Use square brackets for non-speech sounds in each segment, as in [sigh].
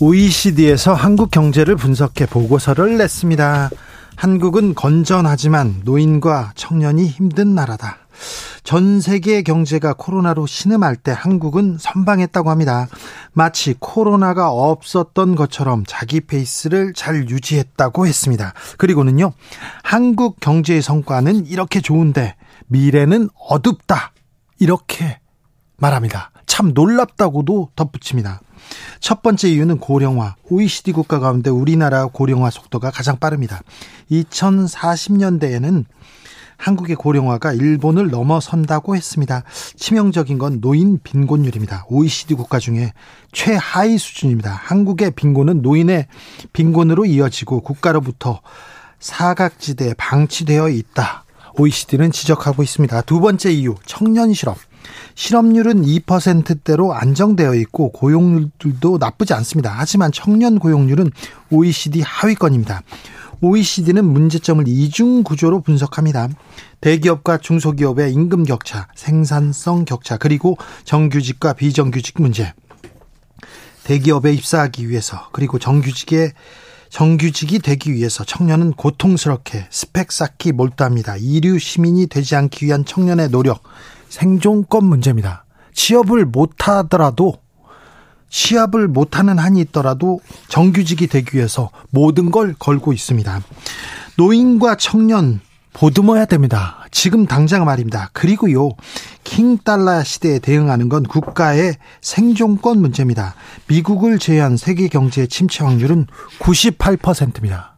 OECD에서 한국 경제를 분석해 보고서를 냈습니다. 한국은 건전하지만 노인과 청년이 힘든 나라다. 전 세계 경제가 코로나로 신음할 때 한국은 선방했다고 합니다. 마치 코로나가 없었던 것처럼 자기 페이스를 잘 유지했다고 했습니다. 그리고는요, 한국 경제의 성과는 이렇게 좋은데 미래는 어둡다. 이렇게 말합니다. 참 놀랍다고도 덧붙입니다. 첫 번째 이유는 고령화. OECD 국가 가운데 우리나라 고령화 속도가 가장 빠릅니다. 2040년대에는 한국의 고령화가 일본을 넘어선다고 했습니다. 치명적인 건 노인 빈곤율입니다. OECD 국가 중에 최하위 수준입니다. 한국의 빈곤은 노인의 빈곤으로 이어지고 국가로부터 사각지대에 방치되어 있다. OECD는 지적하고 있습니다. 두 번째 이유, 청년 실업. 실업률은 2%대로 안정되어 있고 고용률도 나쁘지 않습니다. 하지만 청년 고용률은 OECD 하위권입니다. OECD는 문제점을 이중 구조로 분석합니다. 대기업과 중소기업의 임금 격차, 생산성 격차, 그리고 정규직과 비정규직 문제. 대기업에 입사하기 위해서, 그리고 정규직에 정규직이 되기 위해서 청년은 고통스럽게 스펙 쌓기 몰두합니다. 이류 시민이 되지 않기 위한 청년의 노력, 생존권 문제입니다. 취업을 못하더라도 시합을 못하는 한이 있더라도 정규직이 되기 위해서 모든 걸 걸고 있습니다. 노인과 청년 보듬어야 됩니다. 지금 당장 말입니다. 그리고요, 킹달러 시대에 대응하는 건 국가의 생존권 문제입니다. 미국을 제외한 세계 경제 침체 확률은 98%입니다.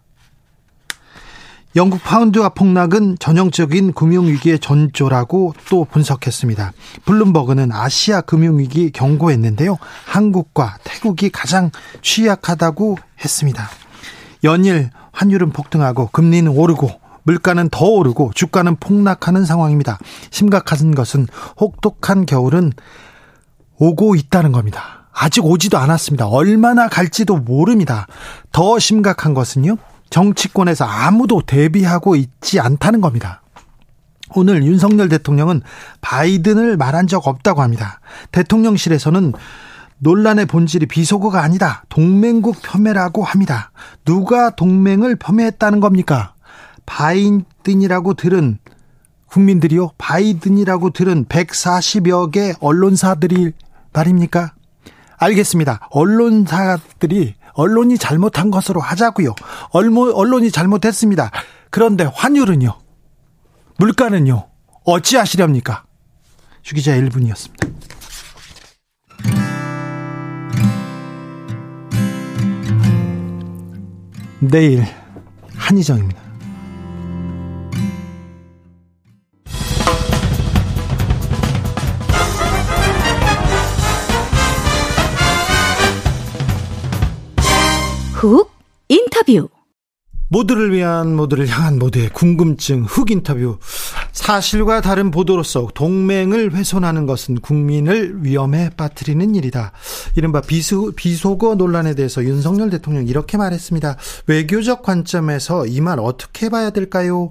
영국 파운드화 폭락은 전형적인 금융위기의 전조라고 또 분석했습니다. 블룸버그는 아시아 금융위기 경고했는데요. 한국과 태국이 가장 취약하다고 했습니다. 연일 환율은 폭등하고 금리는 오르고 물가는 더 오르고 주가는 폭락하는 상황입니다. 심각한 것은 혹독한 겨울은 오고 있다는 겁니다. 아직 오지도 않았습니다. 얼마나 갈지도 모릅니다. 더 심각한 것은요. 정치권에서 아무도 대비하고 있지 않다는 겁니다. 오늘 윤석열 대통령은 바이든을 말한 적 없다고 합니다. 대통령실에서는 논란의 본질이 비속어가 아니다. 동맹국 폄훼라고 합니다. 누가 동맹을 폄훼했다는 겁니까? 바이든이라고 들은 국민들이요. 바이든이라고 들은 140여 개 언론사들이 말입니까? 알겠습니다. 언론사들이 언론이 잘못한 것으로 하자고요. 언론이 잘못했습니다. 그런데 환율은요? 물가는요? 어찌하시렵니까? 주기자 1분이었습니다. 내일 한희정입니다. 훅 인터뷰 모두를 위한 모두를 향한 모두의 궁금증 흑 인터뷰 사실과 다른 보도로서 동맹을 훼손하는 것은 국민을 위험에 빠뜨리는 일이다. 이른바 비수, 비속어 논란에 대해서 윤석열 대통령 이렇게 말했습니다. 외교적 관점에서 이 말 어떻게 봐야 될까요?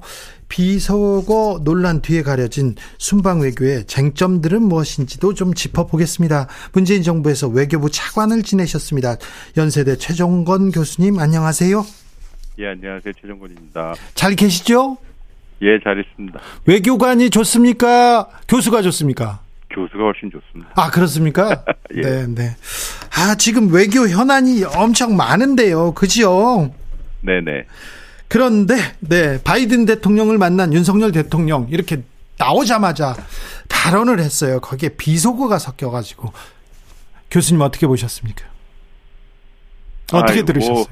비속어 논란 뒤에 가려진 순방 외교의 쟁점들은 무엇인지도 좀 짚어보겠습니다. 문재인 정부에서 외교부 차관을 지내셨습니다. 연세대 최종건 교수님 안녕하세요. 예, 안녕하세요. 최종건입니다. 잘 계시죠? 예, 잘 있습니다. 외교관이 좋습니까? 교수가 좋습니까? 교수가 훨씬 좋습니다. 아, 그렇습니까? [laughs] 예. 네, 네. 아, 지금 외교 현안이 엄청 많은데요. 그지요? 네네. 그런데 네 바이든 대통령을 만난 윤석열 대통령 이렇게 나오자마자 발언을 했어요. 거기에 비속어가 섞여가지고 교수님 어떻게 보셨습니까? 어떻게 아이고, 들으셨어요?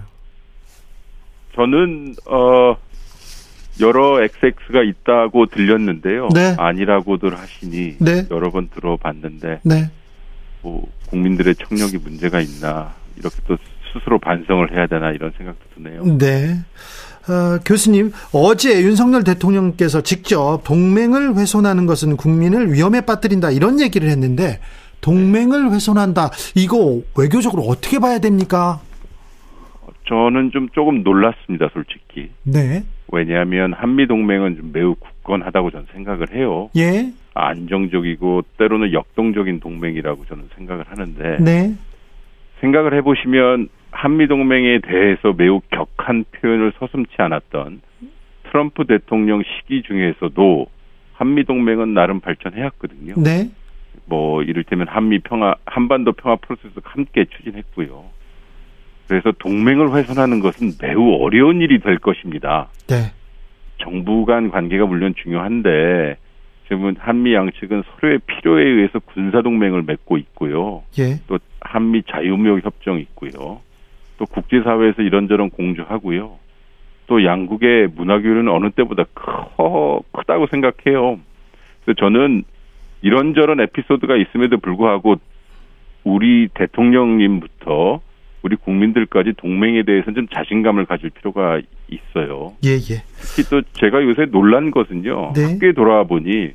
저는 어 여러 XX가 있다고 들렸는데요. 네. 아니라고들 하시니 네. 여러 번 들어봤는데 네, 뭐 국민들의 청력이 문제가 있나 이렇게 또 스스로 반성을 해야 되나 이런 생각도 드네요. 네. 어, 교수님, 어제 윤석열 대통령께서 직접 동맹을 훼손하는 것은 국민을 위험에 빠뜨린다 이런 얘기를 했는데 동맹을 훼손한다 이거 외교적으로 어떻게 봐야 됩니까? 저는 좀 조금 놀랐습니다, 솔직히. 네. 왜냐하면 한미 동맹은 좀 매우 굳건하다고 저는 생각을 해요. 예. 안정적이고 때로는 역동적인 동맹이라고 저는 생각을 하는데 네. 생각을 해보시면 한미 동맹에 대해서 매우 격한 표현을 서슴지 않았던 트럼프 대통령 시기 중에서도 한미 동맹은 나름 발전해왔거든요. 네. 뭐 이를테면 한미 평화 한반도 평화 프로세스 함께 추진했고요. 그래서 동맹을 훼손하는 것은 매우 어려운 일이 될 것입니다. 네. 정부 간 관계가 물론 중요한데 지금은 한미 양측은 서로의 필요에 의해서 군사 동맹을 맺고 있고요. 예. 또 한미 자유무역 협정 있고요. 또 국제사회에서 이런저런 공조하고요. 또 양국의 문화 교류는 어느 때보다 커 크다고 생각해요. 그래서 저는 이런저런 에피소드가 있음에도 불구하고 우리 대통령님부터 우리 국민들까지 동맹에 대해서는 좀 자신감을 가질 필요가 있어요. 예, 예. 특히 또 제가 요새 놀란 것은요. 네. 학교에 돌아와 보니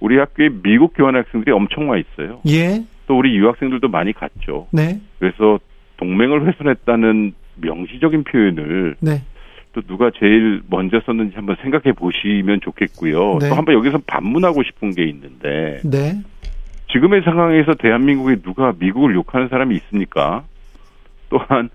우리 학교에 미국 교환 학생들이 엄청 와 있어요. 예. 또 우리 유학생들도 많이 갔죠. 네. 그래서 동맹을 훼손했다는 명시적인 표현을 네. 또 누가 제일 먼저 썼는지 한번 생각해 보시면 좋겠고요. 네. 또 한번 여기서 반문하고 싶은 게 있는데 네. 지금의 상황에서 대한민국에 누가 미국을 욕하는 사람이 있습니까? 또한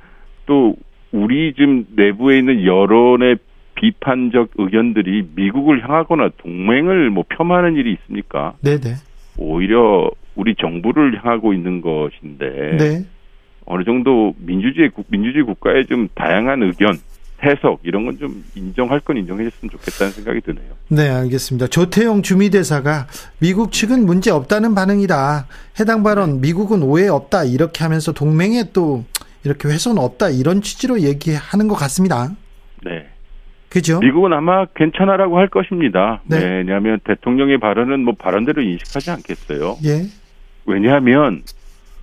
또 우리 지금 내부에 있는 여론의 비판적 의견들이 미국을 향하거나 동맹을 뭐 폄하하는 일이 있습니까? 네, 네. 오히려 우리 정부를 향하고 있는 것인데 네. 어느 정도 민주주의 국- 민주주의 국가의 좀 다양한 의견, 해석 이런 건 좀 인정할 건 인정해줬으면 좋겠다는 생각이 드네요. 네, 알겠습니다. 조태용 주미대사가 미국 측은 문제 없다는 반응이다. 해당 발언 미국은 오해 없다. 이렇게 하면서 동맹에 또 이렇게 훼손 없다. 이런 취지로 얘기하는 것 같습니다. 네. 그죠? 미국은 아마 괜찮아라고 할 것입니다. 네. 왜냐하면 대통령의 발언은 뭐 발언대로 인식하지 않겠어요. 예. 왜냐하면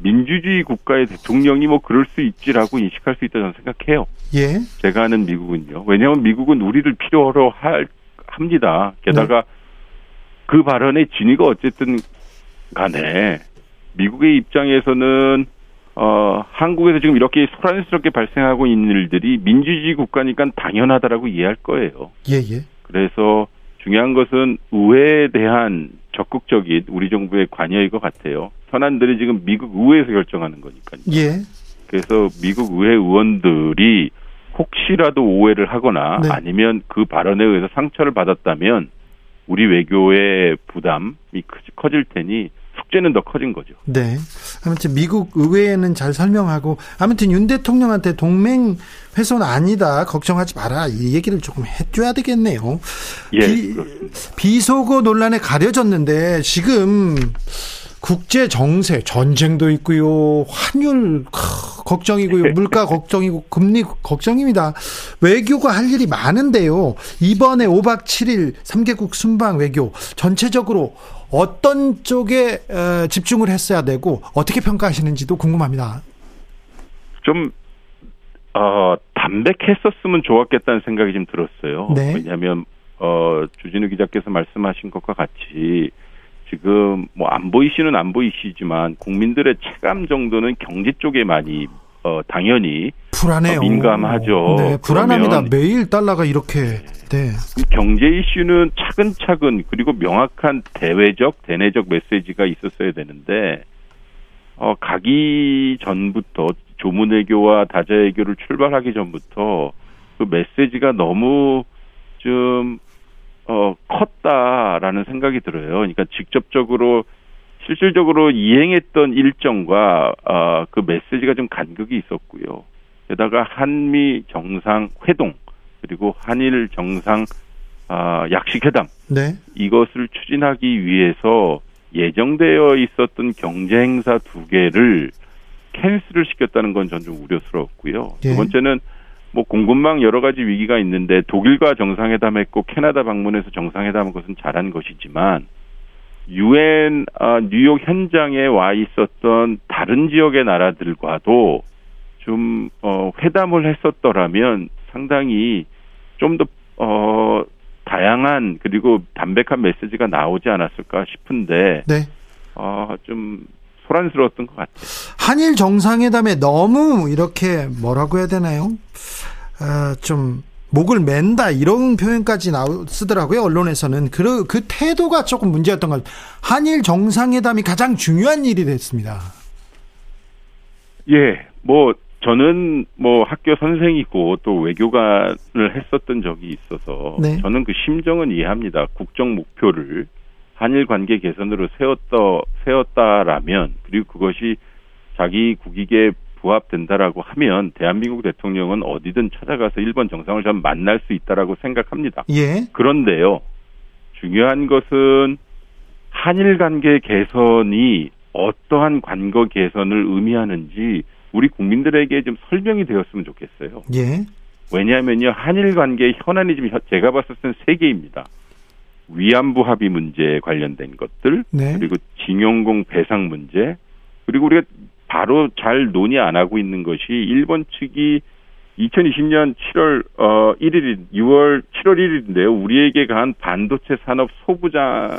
민주주의 국가의 대통령이 뭐 그럴 수 있지라고 인식할 수 있다 저는 생각해요. 예. 제가 아는 미국은요. 왜냐하면 미국은 우리를 필요로 할 합니다. 게다가 그 발언의 진위가 어쨌든 간에 미국의 입장에서는 어 한국에서 지금 이렇게 소란스럽게 발생하고 있는 일들이 민주주의 국가니까 당연하다라고 이해할 거예요. 예, 예. 그래서 중요한 것은 의회에 대한 적극적인 우리 정부의 관여일 것 같아요. 현안들이 지금 미국 의회에서 결정하는 거니까요. 예. 그래서 미국 의회 의원들이 혹시라도 오해를 하거나 네. 아니면 그 발언에 의해서 상처를 받았다면 우리 외교의 부담이 크- 커질 테니 숙제는 더 커진 거죠. 네. 아무튼 미국 의회에는 잘 설명하고 아무튼 윤 대통령한테 동맹 훼손 아니다. 걱정하지 마라. 이 얘기를 조금 해줘야 되겠네요. 예, 비. 비속어 논란에 가려졌는데 지금 국제 정세 전쟁도 있고요. 환율 크, 걱정이고요. [laughs] 물가 걱정이고 금리 걱정입니다. 외교가 할 일이 많은데요. 이번에 5박 7일 3개국 순방 외교 전체적으로 어떤 쪽에 어, 집중을 했어야 되고 어떻게 평가하시는지도 궁금합니다. 좀 어, 담백했었으면 좋았겠다는 생각이 좀 들었어요. 네. 왜냐하면 어, 주진우 기자께서 말씀하신 것과 같이 지금 뭐 안 보 이슈는 안 보 이슈지만 국민들의 체감 정도는 경제 쪽에 많이 어, 당연히 불안해요. 어, 민감하죠. 네, 불안합니다. 매일 달러가 이렇게 네. 경제 이슈는 차근차근 그리고 명확한 대외적 대내적 메시지가 있었어야 되는데 어 가기 전부터 조문외교와 다자외교를 출발하기 전부터 그 메시지가 너무 좀 어, 컸다라는 생각이 들어요. 그러니까 직접적으로 실질적으로 이행했던 일정과 어, 그 메시지가 좀 간극이 있었고요. 게다가 한미 정상 회동 그리고 한일 정상 아, 약식회담 네. 이것을 추진하기 위해서 예정되어 있었던 경제 행사 두 개를 캔슬을 시켰다는 건 전 좀 우려스러웠고요. 예. 두 번째는 뭐 공급망 여러 가지 위기가 있는데 독일과 정상회담했고 캐나다 방문해서 정상회담한 것은 잘한 것이지만 유엔 아, 뉴욕 현장에 와 있었던 다른 지역의 나라들과도 좀, 어, 회담을 했었더라면 상당히 좀 더, 어, 다양한 그리고 담백한 메시지가 나오지 않았을까 싶은데, 네. 어, 좀 소란스러웠던 것 같아요. 한일 정상회담에 너무 이렇게 뭐라고 해야 되나요? 아, 좀 목을 맨다 이런 표현까지 나오, 쓰더라고요 언론에서는 그, 그 태도가 조금 문제였던 것 한일 정상회담이 가장 중요한 일이 됐습니다. 예, 뭐 저는 뭐 학교 선생이고 또 외교관을 했었던 적이 있어서 네. 저는 그 심정은 이해합니다. 국정 목표를 한일 관계 개선으로 세웠다 세웠다라면 그리고 그것이 자기 국익에 부합된다라고 하면 대한민국 대통령은 어디든 찾아가서 일본 정상을 좀 만날 수 있다라고 생각합니다. 예. 그런데요. 중요한 것은 한일 관계 개선이 어떠한 관계 개선을 의미하는지 우리 국민들에게 좀 설명이 되었으면 좋겠어요. 예. 왜냐하면요 한일 관계 현안이 지금 제가 봤을 때는 세 개입니다. 위안부 합의 문제에 관련된 것들, 네. 그리고 징용공 배상 문제, 그리고 우리가 바로 잘 논의 안 하고 있는 것이 일본 측이 2020년 7월 어 1일 6월 7월 1일인데요. 우리에게 간 반도체 산업 소부장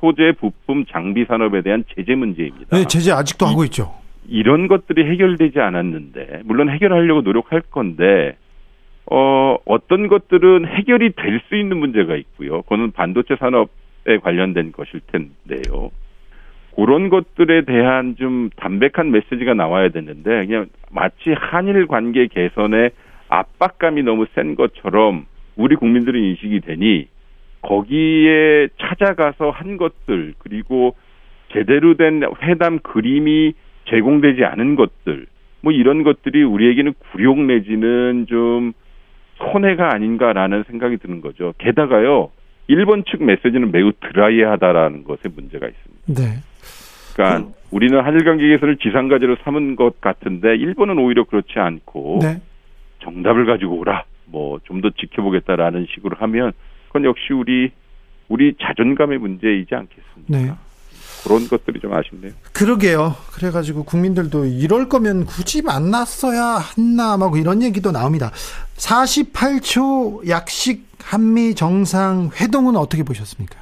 소재 부품 장비 산업에 대한 제재 문제입니다. 네, 제재 아직도 하고 있죠. 이런 것들이 해결되지 않았는데 물론 해결하려고 노력할 건데 어 어떤 것들은 해결이 될 수 있는 문제가 있고요. 그거는 반도체 산업에 관련된 것일 텐데요. 그런 것들에 대한 좀 담백한 메시지가 나와야 되는데 그냥 마치 한일 관계 개선에 압박감이 너무 센 것처럼 우리 국민들이 인식이 되니 거기에 찾아가서 한 것들 그리고 제대로 된 회담 그림이 제공되지 않은 것들 뭐 이런 것들이 우리에게는 굴욕 내지는 좀 손해가 아닌가라는 생각이 드는 거죠. 게다가요. 일본 측 메시지는 매우 드라이하다라는 것에 문제가 있습니다. 네. 그러니까 우리는 한일 관계 개선을 지상과제로 삼은 것 같은데 일본은 오히려 그렇지 않고 네. 정답을 가지고 오라. 뭐 좀 더 지켜보겠다라는 식으로 하면 그건 역시 우리 우리 자존감의 문제이지 않겠습니까? 네. 그런 것들이 좀 아쉽네요. 그러게요. 그래가지고 국민들도 이럴 거면 굳이 만났어야 했나 막 이런 얘기도 나옵니다. 48초 약식 한미 정상 회동은 어떻게 보셨습니까?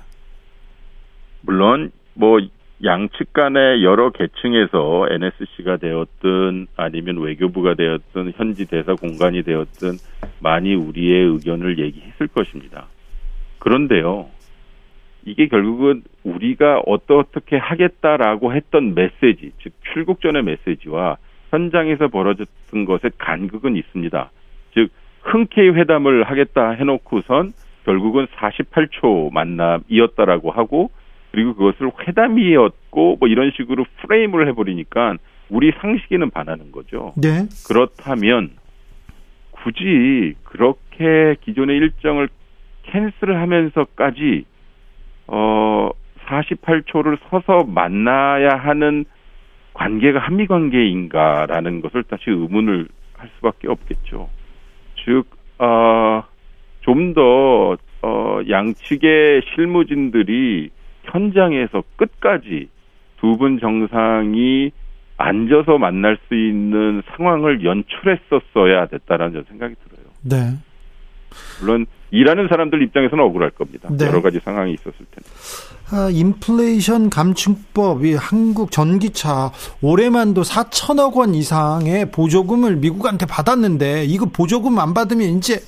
물론 뭐 양측 간의 여러 계층에서 NSC가 되었든 아니면 외교부가 되었든 현지 대사 공간이 되었든 많이 우리의 의견을 얘기했을 것입니다. 그런데요. 이게 결국은 우리가 어떻게 하겠다라고 했던 메시지, 즉 출국 전의 메시지와 현장에서 벌어졌던 것의 간극은 있습니다. 즉 흔쾌히 회담을 하겠다 해놓고선 결국은 48초 만남이었다라고 하고 그리고 그것을 회담이었고 뭐 이런 식으로 프레임을 해버리니까 우리 상식에는 반하는 거죠. 네. 그렇다면 굳이 그렇게 기존의 일정을 캔슬을 하면서까지 어 48초를 서서 만나야 하는 관계가 한미 관계인가라는 것을 다시 의문을 할 수밖에 없겠죠. 즉, 어, 좀 더, 어, 양측의 실무진들이 현장에서 끝까지 두 분 정상이 앉아서 만날 수 있는 상황을 연출했었어야 됐다라는 생각이 들어요. 네. 물론 일하는 사람들 입장에서는 억울할 겁니다. 네. 여러 가지 상황이 있었을 텐데. 아, 인플레이션 감축법, 이 한국 전기차 올해만도 4천억 원 이상의 보조금을 미국한테 받았는데 이거 보조금 안 받으면 이제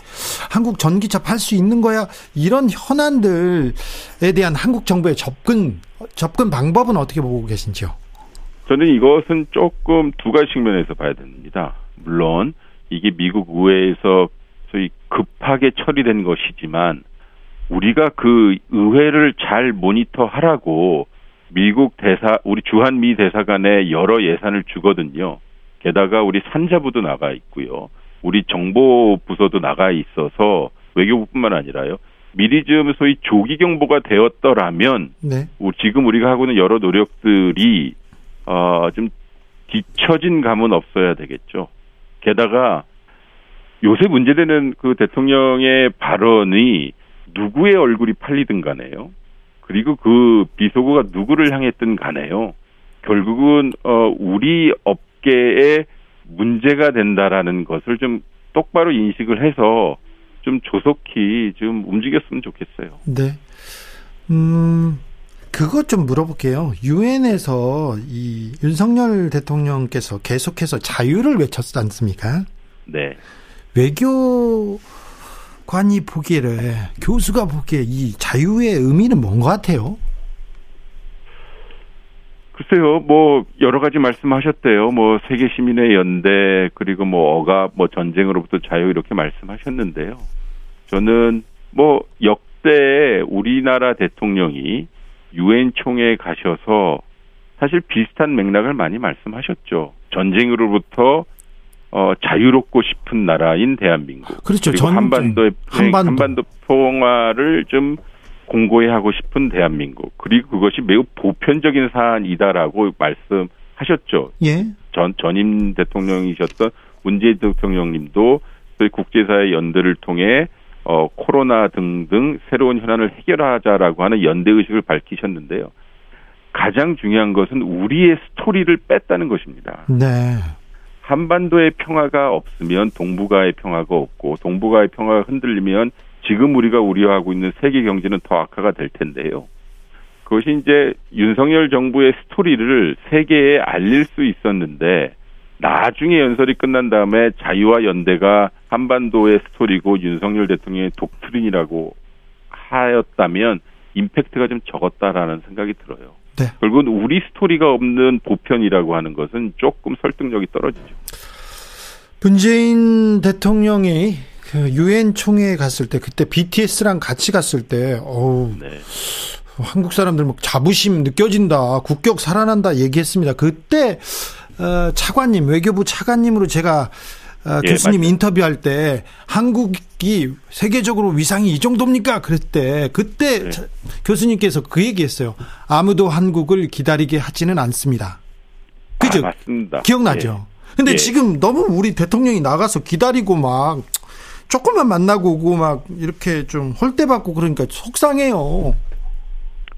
한국 전기차 팔 수 있는 거야? 이런 현안들에 대한 한국 정부의 접근 접근 방법은 어떻게 보고 계신지요? 저는 이것은 조금 두 가지 측면에서 봐야 됩니다. 물론 이게 미국 의회에서 소위 급하게 처리된 것이지만 우리가 그 의회를 잘 모니터하라고 미국 대사 우리 주한 미 대사관에 여러 예산을 주거든요. 게다가 우리 산자부도 나가 있고요. 우리 정보 부서도 나가 있어서 외교부뿐만 아니라요. 미리 좀 소위 조기 경보가 되었더라면 네. 지금 우리가 하고 있는 여러 노력들이 어좀 뒤처진 감은 없어야 되겠죠. 게다가 요새 문제되는 그 대통령의 발언이 누구의 얼굴이 팔리든 간에요. 그리고 그 비속어가 누구를 향했든 간에요. 결국은 어 우리 업계의 문제가 된다라는 것을 좀 똑바로 인식을 해서 좀 조속히 좀 움직였으면 좋겠어요. 네. 음, 그것 좀 물어볼게요. 유엔에서 이 윤석열 대통령께서 계속해서 자유를 외쳤지 않습니까? 네. 외교관이 보기에 교수가 보기에 이 자유의 의미는 뭔 것 같아요? 글쎄요, 뭐 여러 가지 말씀하셨대요. 뭐 세계 시민의 연대 그리고 뭐 억압, 뭐 전쟁으로부터 자유 이렇게 말씀하셨는데요. 저는 뭐 역대 우리나라 대통령이 유엔 총회에 가셔서 사실 비슷한 맥락을 많이 말씀하셨죠. 전쟁으로부터 어, 자유롭고 싶은 나라인 대한민국. 그렇죠. 그리고 한반도의 한반도. 한반도 평화를 좀 공고히 하고 싶은 대한민국. 그리고 그것이 매우 보편적인 사안이다라고 말씀하셨죠. 예. 전 전임 대통령이셨던 문재인 대통령님도 국제사회 연대를 통해 어, 코로나 등등 새로운 현안을 해결하자라고 하는 연대 의식을 밝히셨는데요. 가장 중요한 것은 우리의 스토리를 뺐다는 것입니다. 네. 한반도의 평화가 없으면 동북아의 평화가 없고 동북아의 평화가 흔들리면 지금 우리가 우려하고 있는 세계 경제는 더 악화가 될 텐데요. 그것이 이제 윤석열 정부의 스토리를 세계에 알릴 수 있었는데 나중에 연설이 끝난 다음에 자유와 연대가 한반도의 스토리고 윤석열 대통령의 독트린이라고 하였다면 임팩트가 좀 적었다라는 생각이 들어요. 네. 결국은 우리 스토리가 없는 보편이라고 하는 것은 조금 설득력이 떨어지죠. 문재인 대통령이 그 유엔 총회에 갔을 때 그때 BTS랑 같이 갔을 때 어우 네. 한국 사람들 막 자부심 느껴진다 국격 살아난다 얘기했습니다. 그때 어, 차관님 외교부 차관님으로 제가 어, 예, 교수님 맞죠. 인터뷰할 때 한국이 세계적으로 위상이 이 정도입니까? 그랬대. 그때 네. 교수님께서 그 얘기했어요. 아무도 한국을 기다리게 하지는 않습니다. 그죠? 아, 맞습니다. 기억나죠? 예. 근데 예. 지금 너무 우리 대통령이 나가서 기다리고 막 조금만 만나고 오고 막 이렇게 좀 홀대받고 그러니까 속상해요.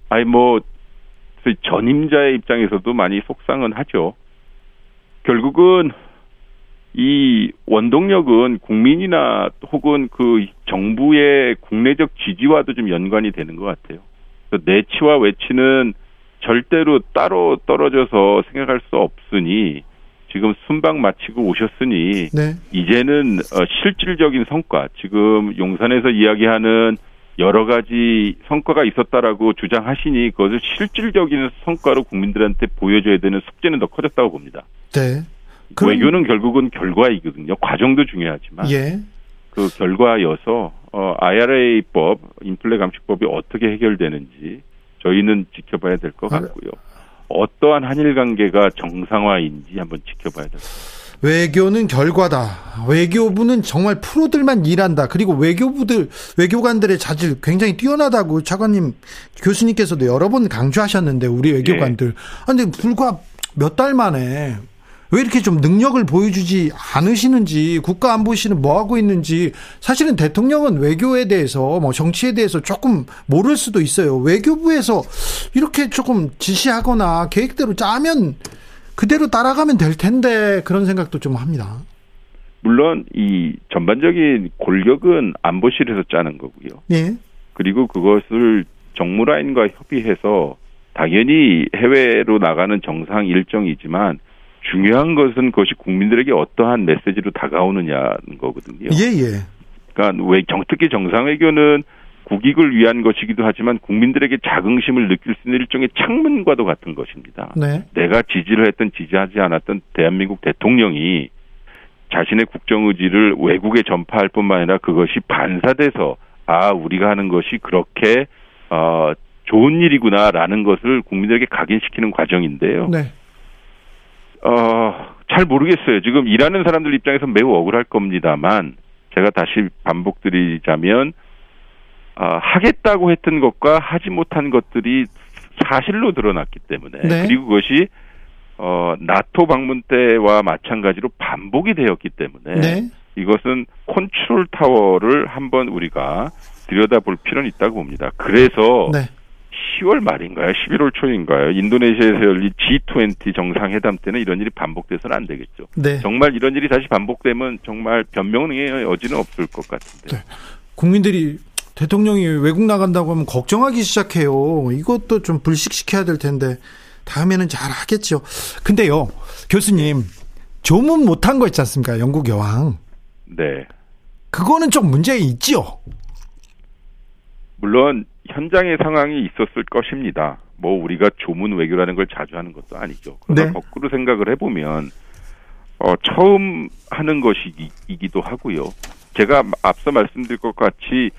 아니 뭐 전임자의 입장에서도 많이 속상은 하죠. 결국은 이 원동력은 국민이나 혹은 그 정부의 국내적 지지와도 좀 연관이 되는 것 같아요. 내치와 외치는 절대로 따로 떨어져서 생각할 수 없으니 지금 순방 마치고 오셨으니 네. 이제는 어, 실질적인 성과 지금 용산에서 이야기하는 여러 가지 성과가 있었다라고 주장하시니 그것을 실질적인 성과로 국민들한테 보여줘야 되는 숙제는 더 커졌다고 봅니다. 네. 그럼... 외교는 결국은 결과이거든요. 과정도 중요하지만 예. 그 결과여서 어, IRA법, 인플레 감축법이 어떻게 해결되는지 저희는 지켜봐야 될 것 같고요. 어떠한 한일 관계가 정상화인지 한번 지켜봐야 될 것 같습니다. 외교는 결과다. 외교부는 정말 프로들만 일한다. 그리고 외교부들, 외교관들의 자질 굉장히 뛰어나다고 차관님, 교수님께서도 여러 번 강조하셨는데, 우리 외교관들. 네. 근데 불과 몇 달 만에 왜 이렇게 좀 능력을 보여주지 않으시는지 국가 안보실은 뭐 하고 있는지 사실은 대통령은 외교에 대해서 뭐 정치에 대해서 조금 모를 수도 있어요. 외교부에서 이렇게 조금 지시하거나 계획대로 짜면 그대로 따라가면 될 텐데 그런 생각도 좀 합니다. 물론 이 전반적인 골격은 안보실에서 짜는 거고요. 네. 그리고 그것을 정무라인과 협의해서 당연히 해외로 나가는 정상 일정이지만 중요한 것은 그것이 국민들에게 어떠한 메시지로 다가오느냐는 거거든요. 예, 예. 그러니까 왜 정, 특히 정상회견은 국익을 위한 것이기도 하지만 국민들에게 자긍심을 느낄 수 있는 일종의 창문과도 같은 것입니다. 네. 내가 지지를 했던 지지하지 않았던 대한민국 대통령이 자신의 국정 의지를 외국에 전파할 뿐만 아니라 그것이 반사돼서 아 우리가 하는 것이 그렇게 어 좋은 일이구나라는 것을 국민들에게 각인시키는 과정인데요. 네. 어, 잘 모르겠어요. 지금 일하는 사람들 입장에서 매우 억울할 겁니다만 제가 다시 반복드리자면 어, 하겠다고 했던 것과 하지 못한 것들이 사실로 드러났기 때문에 네. 그리고 그것이 어, 나토 방문 때와 마찬가지로 반복이 되었기 때문에 네. 이것은 컨트롤 타워를 한번 우리가 들여다볼 필요는 있다고 봅니다. 그래서 네. 10월 말인가요? 11월 초인가요? 인도네시아에서 열린 G20 정상회담 때는 이런 일이 반복돼서는 안 되겠죠. 네. 정말 이런 일이 다시 반복되면 정말 변명의 여지는 없을 것 같은데. 네. 국민들이 대통령이 외국 나간다고 하면 걱정하기 시작해요. 이것도 좀 불식시켜야 될 텐데 다음에는 잘 하겠죠. 근데요, 교수님 조문 못한 거 있지 않습니까? 영국 여왕. 네. 그거는 좀 문제 있지요. 물론 현장의 상황이 있었을 것입니다. 뭐 우리가 조문 외교라는 걸 자주 하는 것도 아니죠. 그러나 네. 거꾸로 생각을 해보면 어, 처음 하는 것이기도 하고요. 제가 앞서 말씀드릴 것 같이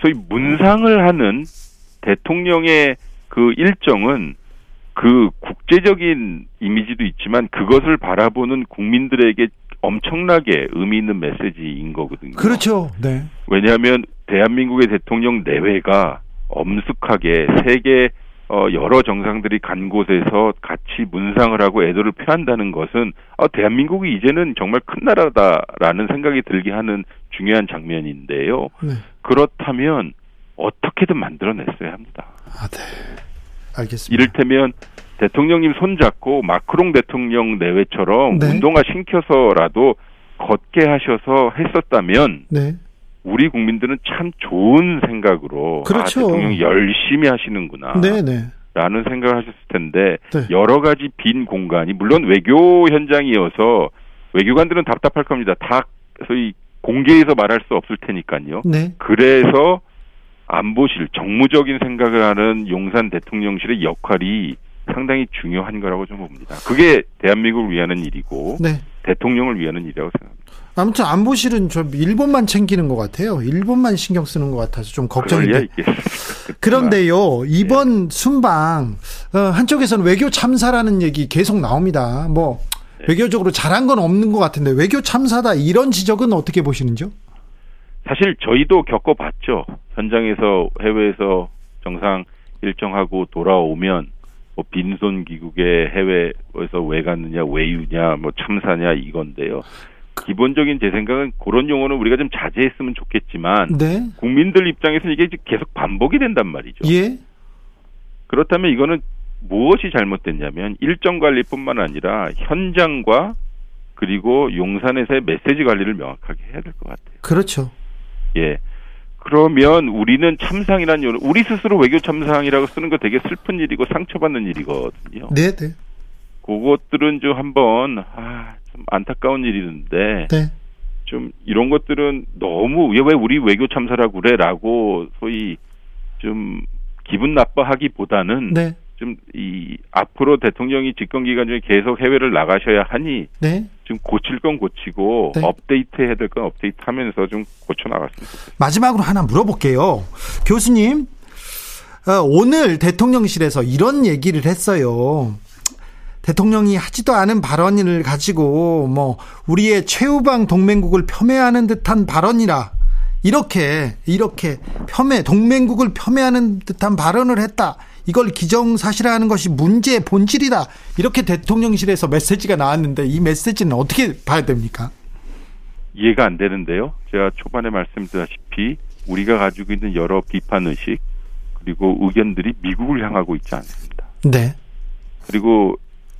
소위 문상을 하는 대통령의 그 일정은 그 국제적인 이미지도 있지만 그것을 바라보는 국민들에게 엄청나게 의미 있는 메시지인 거거든요. 그렇죠. 네. 왜냐하면 대한민국의 대통령 내외가 엄숙하게 세계 어, 여러 정상들이 간 곳에서 같이 문상을 하고 애도를 표한다는 것은 어, 대한민국이 이제는 정말 큰 나라다라는 생각이 들게 하는 중요한 장면인데요. 네. 그렇다면 어떻게든 만들어냈어야 합니다. 아, 네. 알겠습니다. 이를테면 대통령님 손잡고 마크롱 대통령 내외처럼 네. 운동화 신켜서라도 걷게 하셔서 했었다면 네. 우리 국민들은 참 좋은 생각으로 아, 그렇죠. 아, 대통령 열심히 하시는구나. 네네. 네. 라는 생각을 하셨을 텐데 네. 여러 가지 빈 공간이 물론 외교 현장이어서 외교관들은 답답할 겁니다. 다 소위 공개해서 말할 수 없을 테니까요. 네. 그래서 안보실 정무적인 생각을 하는 용산 대통령실의 역할이 상당히 중요한 거라고 좀 봅니다. 그게 대한민국을 위하는 일이고 네. 대통령을 위하는 일이라고 생각합니다. 아무튼 안보실은 좀 일본만 챙기는 것 같아요. 일본만 신경 쓰는 것 같아서 좀 걱정인데. 그런데요 이번 네. 순방 어, 한쪽에서는 외교 참사라는 얘기 계속 나옵니다. 뭐 네. 외교적으로 잘한 건 없는 것 같은데 외교 참사다 이런 지적은 어떻게 보시는지요? 사실 저희도 겪어봤죠. 현장에서 해외에서 정상 일정하고 돌아오면 뭐 빈손 귀국에 해외에서 왜 갔느냐 외유냐 뭐 참사냐 이건데요. 기본적인 제 생각은 그런 용어는 우리가 좀 자제했으면 좋겠지만 네. 국민들 입장에서는 이게 계속 반복이 된단 말이죠. 예. 그렇다면 이거는 무엇이 잘못됐냐면 일정 관리뿐만 아니라 현장과 그리고 용산에서의 메시지 관리를 명확하게 해야 될 것 같아요. 그렇죠. 예. 그러면 우리는 참상이라는 요는 우리 스스로 외교 참상이라고 쓰는 거 되게 슬픈 일이고 상처받는 일이거든요. 네, 네. 그것들은 좀 한번 아, 좀 안타까운 일이는데 네. 좀 이런 것들은 너무 왜 우리 외교 참사라고 그래라고 소위 좀 기분 나빠하기보다는 네. 좀이 앞으로 대통령이 집권 기간 중에 계속 해외를 나가셔야 하니 네. 좀 고칠 건 고치고 네. 업데이트 해야 될 건 업데이트 하면서 좀 고쳐 나갔습니다. 마지막으로 하나 물어볼게요. 교수님, 어, 오늘 대통령실에서 이런 얘기를 했어요. 대통령이 하지도 않은 발언을 가지고 뭐 우리의 최우방 동맹국을 폄훼하는 듯한 발언이라 이렇게 이렇게 폄훼 동맹국을 폄훼하는 듯한 발언을 했다. 이걸 기정사실화하는 것이 문제의 본질이다. 이렇게 대통령실에서 메시지가 나왔는데 이 메시지는 어떻게 봐야 됩니까? 이해가 안 되는데요. 제가 초반에 말씀드렸다시피 우리가 가지고 있는 여러 비판 의식 그리고 의견들이 미국을 향하고 있지 않습니다. 네. 그리고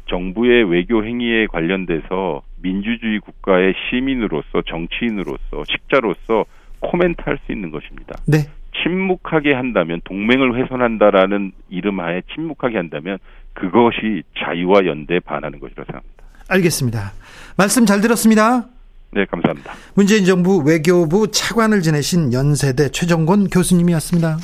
정부의 외교 행위에 관련돼서 민주주의 국가의 시민으로서 정치인으로서 식자로서 코멘트할 수 있는 것입니다. 네. 침묵하게 한다면 동맹을 훼손한다라는 이름하에 침묵하게 한다면 그것이 자유와 연대에 반하는 것이라고 생각합니다. 알겠습니다. 말씀 잘 들었습니다. 네, 감사합니다. 문재인 정부 외교부 차관을 지내신 연세대 최정곤 교수님이었습니다.